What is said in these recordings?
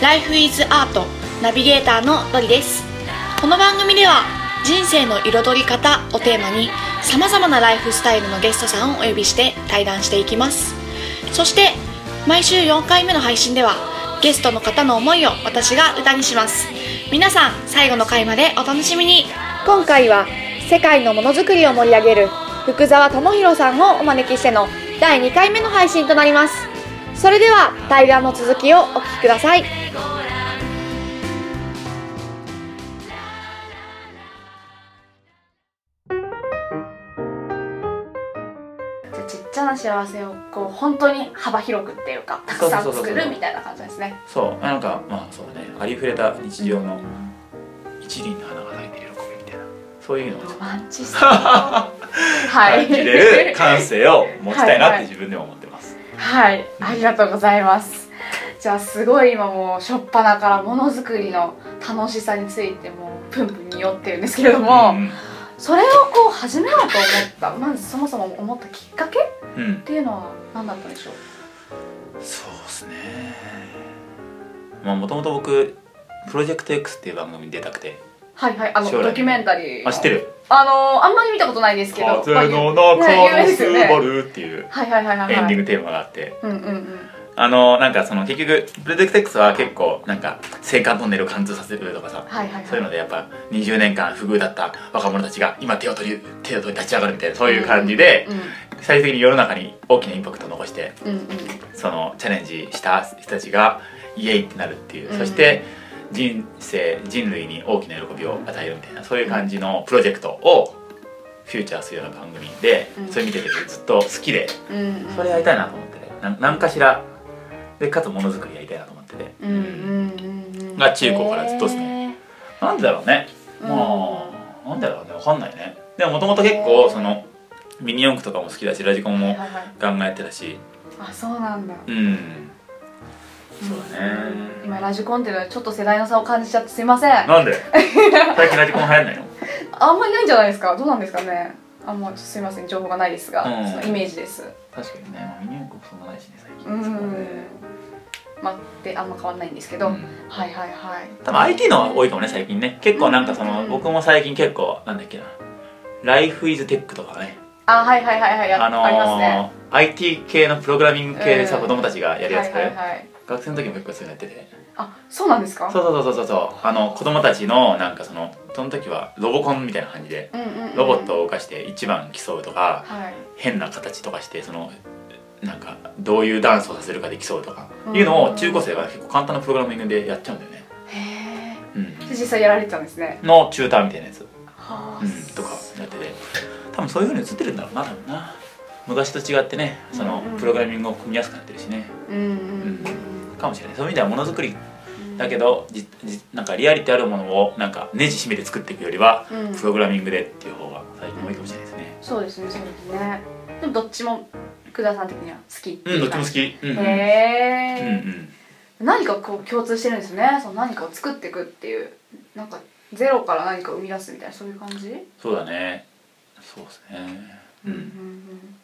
Life is Art ナビゲーターのロリです。この番組では人生の彩り方をテーマにさまざまなライフスタイルのゲストさんをお呼びして対談していきます。そして毎週4回目の配信ではゲストの方の思いを私が歌にします。皆さん最後の回までお楽しみに。今回は世界のものづくりを盛り上げる福沢智弘さんをお招きしての第2回目の配信となります。それでは対談の続きをお聞きください。っちゃな幸せをこう本当に幅広くっていうかたくさん作るみたいな感じですね。そう。なんかまあそうだね。ありふれた日常の一輪の花が咲いてる喜びみたいな。そういうのをロマンチスト。はい。感じれる感性を持ちたいなって自分でも思ってます、はい、ありがとうございます。じゃあすごい今もう初っ端からものづくりの楽しさについてもうプンプンに酔ってるんですけれども、うんそれをこう始めようと思ったまずそもそも思ったきっかけっうん、ていうのは何だったんでしょう？そうですね。まあもともと僕プロジェクト X っていう番組に出たくて。はいはいあのドキュメンタリー。のあ知ってる？あのあんまり見たことないですけど風のまあ中のスバルっていう。はいはいはいはいはい。エンディングテーマがあって。うんうんうんあのなんかその結局プロジェクト X は結構なんか青函トンネルを貫通させるとかさ。はいはいはい。そういうのでやっぱ20年間不遇だった若者たちが今手を取り手を取り立ち上がるみたいなそういう感じで最終的に世の中に大きなインパクトを残してうんうん。うんそのチャレンジした人たちがイエイってなるっていう、うん。そして人生人類に大きな喜びを与えるみたいなそういう感じのプロジェクトをフューチャーするような番組で、うん。それ見ててずっと好きでうんうん。それやりたいなと思っててな何かしらでかつものづくりやりたいなと思ってて、うんうんうんうんが中高からずっとですね。なんだろうね。うん。まあなんだろうね。わかんないね。でももともと結構そのミニ四駆とかも好きだしラジコンもはいはいはい。ガンガンやってたし。あそうなんだ。うん。そうだね。今ラジコンっていうのはちょっと世代の差を感じちゃってすいません。あなんで最近ラジコン流行んないのんまりないんじゃないですかどうなんですかねあんますいません情報がないですが、うん。そのイメージです。確かにね、まあ、ミニ四駆もそんなないしね最近。うん。まあってあんま変わんないんですけど、うん。はいはいはい。多分 IT の多いかもね最近ね。結構なんかその、うん。僕も最近結構なんだっけな。ライフイズテックとかね。あはいはいはいはいやあのありますね。ー IT 系のプログラミング系でさ、うん。子供たちがやるやつ、はいはいはい学生の時も結構そういうのやってて。あそうなんですか？そうそうそうそうそう。あの子供たちのなんかそのその時はロボコンみたいな感じでうんうんうん。ロボットを動かして一番競うとかはい。変な形とかしてそのなんかどういうダンスをさせるかで競うとかうん。いうのを中高生が結構簡単なプログラミングでやっちゃうんだよね、へうん。え実際やられてたんですね。のチューターみたいなやつ、はあ。うん、とかやってて。多分そういうふうに映ってるんだろうな多分な。昔と違ってねそのうんうん。プログラミングを組みやすくなってるしね。うんうん。うんかもしれない。そういう意味ではものづくりだけどじじなんかリアリティあるものをなんかネジ締めて作っていくよりはうん。プログラミングでっていう方が最近多いかもしれないですね。そうですねそうですね。でもどっちも福田さん的には好きってうんどっちも好き。うんうん。へうん何かこう共通してるんですね。その何かを作っていくっていう。なんかゼロから何かを生み出すみたいなそういう感じ？そうだね。そうですね。うん、うん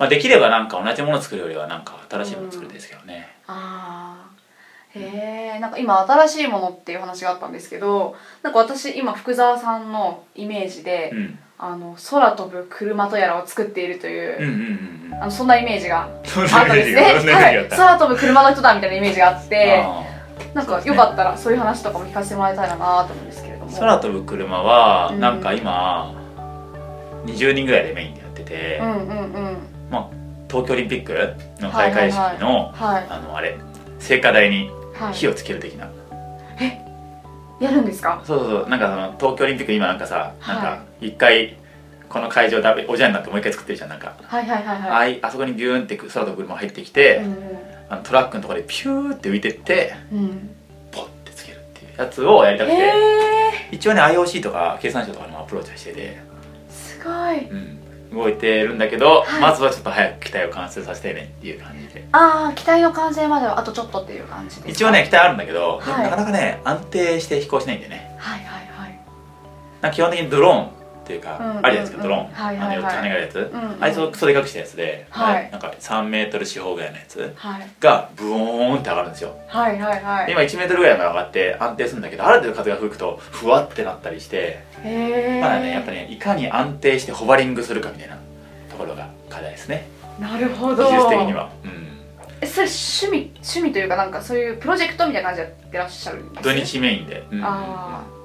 まあ、できればなんか同じもの作るよりはなんか新しいもの作るんですけどね、ああへえんか今新しいものっていう話があったんですけどなんか私今福沢さんのイメージで、うん、あの空飛ぶ車とやらを作っているという、うんうんうんうん。あのそんなイメージがあったんですね。空飛ぶ車の人だみたいなイメージがあってあなんかよかったらそういう話とかも聞かせてもらいたいなと思うんですけれども。ー空飛ぶ車はうん。なんか今20人ぐらいでメインでやってて、うんうんうん。まあ、東京オリンピックの開会式の、はい。あのあれ聖火台にはい。火をつける的な、やるんですか？そうそうそう。なんかその東京オリンピック今なんかさ、はいなんか一回この会場だおじゃんになってもう一回作ってるじゃんなんか、はいはいはいあはい。いあそこにビューンって空飛ぶ車入ってきて、うんあのトラックのところでピューって浮いてってうん。うんポッてつけるっていうやつをやりたくて、一応ね IOC とか経産省とかにもアプローチはしてて、すごい。うん、動いてるんだけど、はい。まずはちょっと早く機体を完成させたいねっていう感じで。ああ機体の完成まではあとちょっとっていう感じで一応ね機体あるんだけど、はい。なかなかね安定して飛行しないんだよね。はいはいはい。基本的にドローンっっていうか、あるじゃないですかドローン、はいはいはい。あの4つ羽があるやつ、あいつをクソでかくしたやつで、はい。なんか3メートル四方ぐらいのやつはい。がブオーンって上がるんですよ。はいはいはい。で今1メートルぐらいまで上がって安定するんだけどある程度風が吹くとふわってなったりしてまだねやっぱねいかに安定してホバリングするかみたいなところが課題ですね。なるほど。技術的には、うん、えそれ趣味趣味というかなんかそういうプロジェクトみたいな感じでやってらっしゃるんです土日メインで、うん。ああ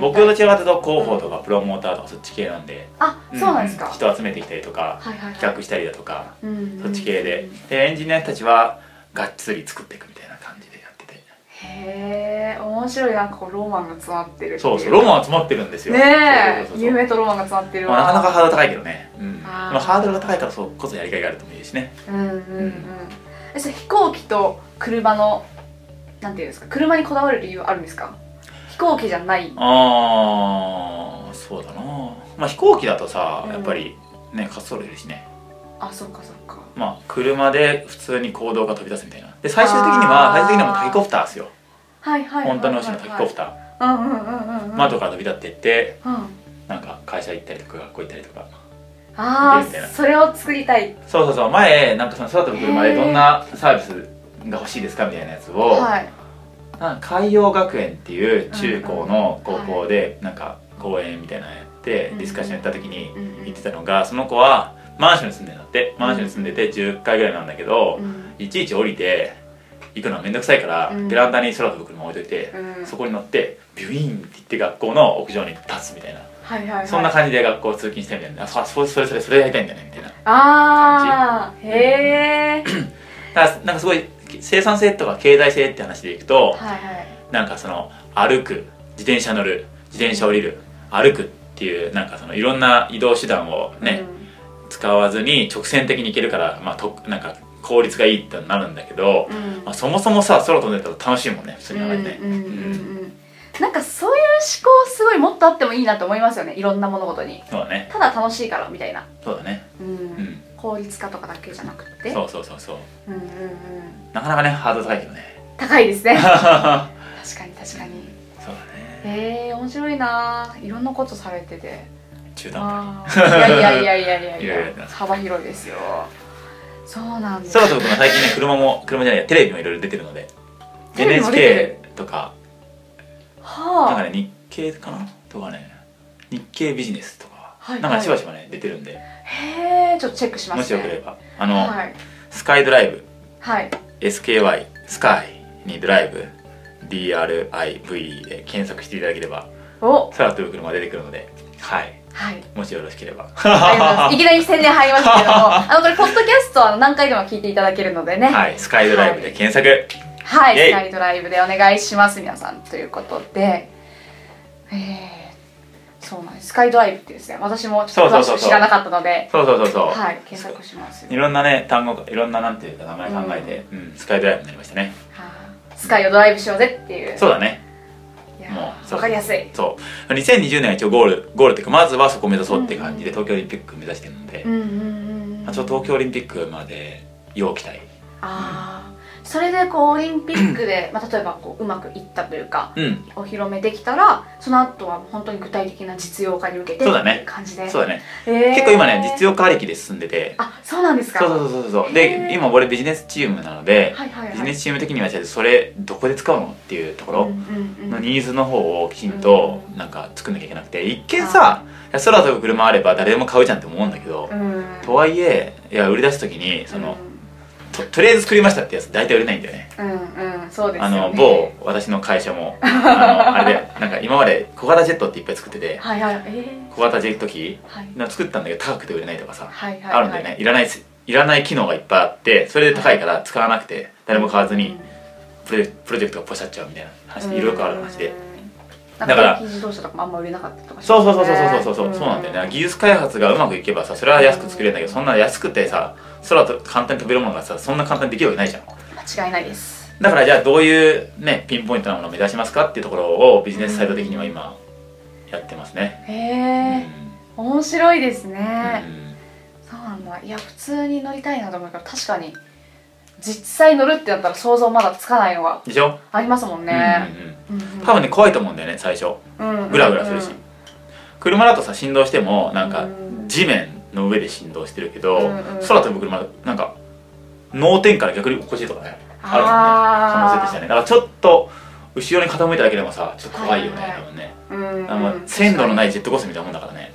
僕どちらかというと広報とかプロモーターとかそっち系なんで、あそうなんですか、人集めてきたりとかはいはいはい。企画したりだとかうん。そっち系で。でエンジニアたちはがっつり作っていくみたいな感じでやってて。へえ面白い。なんかこうロマンが詰まってるそうそうロマンは詰まってるんですよ。ねえ。夢とロマンが詰まってるわ、まあ、なかなかハードル高いけどね、うん、ハードルが高いからそうこそやりがいがあるともいいしね。うんうんうんえそれ飛行機と車のなんていうんですか車にこだわる理由はあるんですか？飛行機じゃない。ああそうだな。まあ飛行機だとさうん。やっぱりね滑走路いるしね。あそっかそっか。まあ車で普通に行動が飛び出すみたいな。で最終的には最終的にはもうタケコプターですよ。はいはい本当の牛のタケコプター。うんうんうんうんうん窓から飛び立っていってうん。なんか会社行ったりとか学校行ったりとか。ああそれを作りたい。そうそうそう。前なんかその空飛ぶ車でどんなサービスが欲しいですかみたいなやつを、はい海洋学園っていう中高の高校でなんか講演みたいなのやってうんディスカッションやった時に言ってたのがその子はマンションに住んでるんだって。マンションに住んでて10階ぐらいなんだけどうん。いちいち降りて行くのはめんどくさいからうん。ベランダに空飛ぶ車置いといてうん。そこに乗ってビュイーンって言って学校の屋上に立つみたいな。はいはいはい。そんな感じで学校通勤してみたいなあそそれそれそれそれやりたいんだねみたいな。ああへえなんかすごい生産性とか経済性って話でいくとはいはい。なんかその歩く自転車乗る自転車降りる歩くっていうなんかそのいろんな移動手段をね、使わずに直線的に行けるから、まあ、となんか効率がいいってなるんだけど、うん。うんまあ、そもそもさ空飛んでたら楽しいもんね普通に考えてね、うんうんうん。うん。なんかそういう思考すごいもっとあってもいいなと思いますよねいろんな物事に。そうだね。ただ楽しいからみたいな、そうだね。うん。うん効率化とかだけじゃなくて。そうそうそうそう。うんうんうん。なかなかねハードル高いけどね。高いですね。そ う確かに確かに。だね。へえ面白いな。いろんなことされてて。中途半あー。いやいやいやいやいやいや。幅広いですよ。そうなんです。空飛ぶ車最近ね車も車じゃないやテレビもいろいろ出てるので。NHK とか。なんかはね日経かな？とかね。日経ビジネスとか、はいなんかしばしばね出てるんで。あへえちょっとチェックしますね。もしよければ。あの、はい。スカイドライブ。はい。SKY スカイにドライブ。DRIV で検索していただければお。空飛ぶ車出てくるので。はい。はい。もしよろしければ。いきなり宣伝入りましたけども。あのこれポッドキャストは何回でも聞いていただけるのでね。はい。スカイドライブで検索、はい、イェイ。スカイドライブでお願いします皆さん。ということで。えー、そうなんです。スカイドライブってですね私もちょっと詳しく知らなかったのでそうそうそうそう、はい検索しますいろんなね単語いろんななんていうか名前考えて、うん。スカイドライブになりましたね。はい。スカイをドライブしようぜっていう。そうだね。もうそう。わかりやすい。そう。2020年は一応ゴールゴールっていうかまずはそこを目指そうって感じで東京オリンピック目指してるので、うんうんうんうん。まあ、ちょっと東京オリンピックまで要期待。ああそれでこうオリンピックで、まあ、例えばこううまくいったというかうん。お披露目できたらその後は本当に具体的な実用化に向けてそうだね。っていう感じで。そうだね、えー。結構今ね実用化ありきで進んでて。あそうなんですか。そうそうそうそう。でー。今俺ビジネスチームなので、はいはいはい。ビジネスチーム的にはじゃあそれどこで使うのっていうところうんうんうん。のニーズの方をきちんとうんなんか作んなきゃいけなくて。一見さ空飛ぶ車あれば誰でも買うじゃんって思うんだけど、うん。とはいえいや売り出す時にその、うんととりあえず作りましたってやつ大体売れないんだよね。うんうんそうですよあねの某私の会社も。あのあれでなんか今まで小型ジェットっていっぱい作っててはいはいえ小型ジェット機ー、はい。の作ったんだけど高くて売れないとかさ、はいはいはい。あるんだよね。いらないすいらない機能がいっぱいあってそれで高いから使わなくて誰も買わずにプロジェプロジェクトがポシャっちゃうみたいな話でいろいろある話で。だかだからら電気自動車とかもあんま売れなかったとかねそうそうそうそうそうそうそうなんだよね。技術開発がうまくいけばさそれは安く作れるんだけどそんな安くてさ空と簡単に飛べるものがさそんな簡単にできるわけないじゃん。間違いないです。だからじゃあどういうねピンポイントなものを目指しますかっていうところをビジネスサイド的には今やってますね。へえ、うん。面白いですね、うん。そうなんだ。いや普通に乗りたいなと思うから確かに実際乗るってなったら想像まだつかないのがありますもんね、うんうんうんうんうん多分ね怖いと思うんだよね最初。うんうんうんグラグラするし、車だとさ振動してもなんかうん地面の上で振動してるけど、うんうん。空飛ぶ車なんか脳天から逆に落っこちるとかねあるよね可能性としてはね。だからちょっと後ろに傾いただけでもさちょっと怖いよね、はいはい多分ね。うんあの鮮度のないジェットコースターみたいなもんだからね。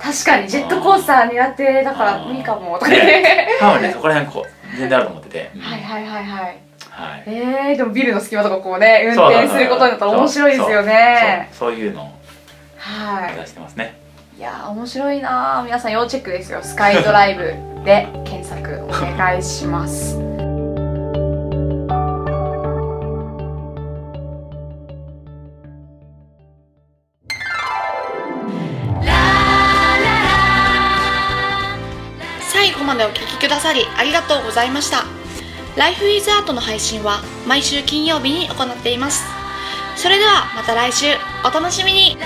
確かにジェットコースター苦手だから無理かもとかね。多分ねそこら辺こう全然あると思ってて、うん。はいはいはいはいはい。えー、でもビルの隙間とかこうね運転することになったら面白いですよね。そうそうそういうのをは目指してますね、いいやー面白いなー。皆さん要チェックですよ。スカイドライブで検索お願いします。最後までお聞きくださりありがとうございました。Life is Art の配信は毎週金曜日に行っています。それではまた来週お楽しみに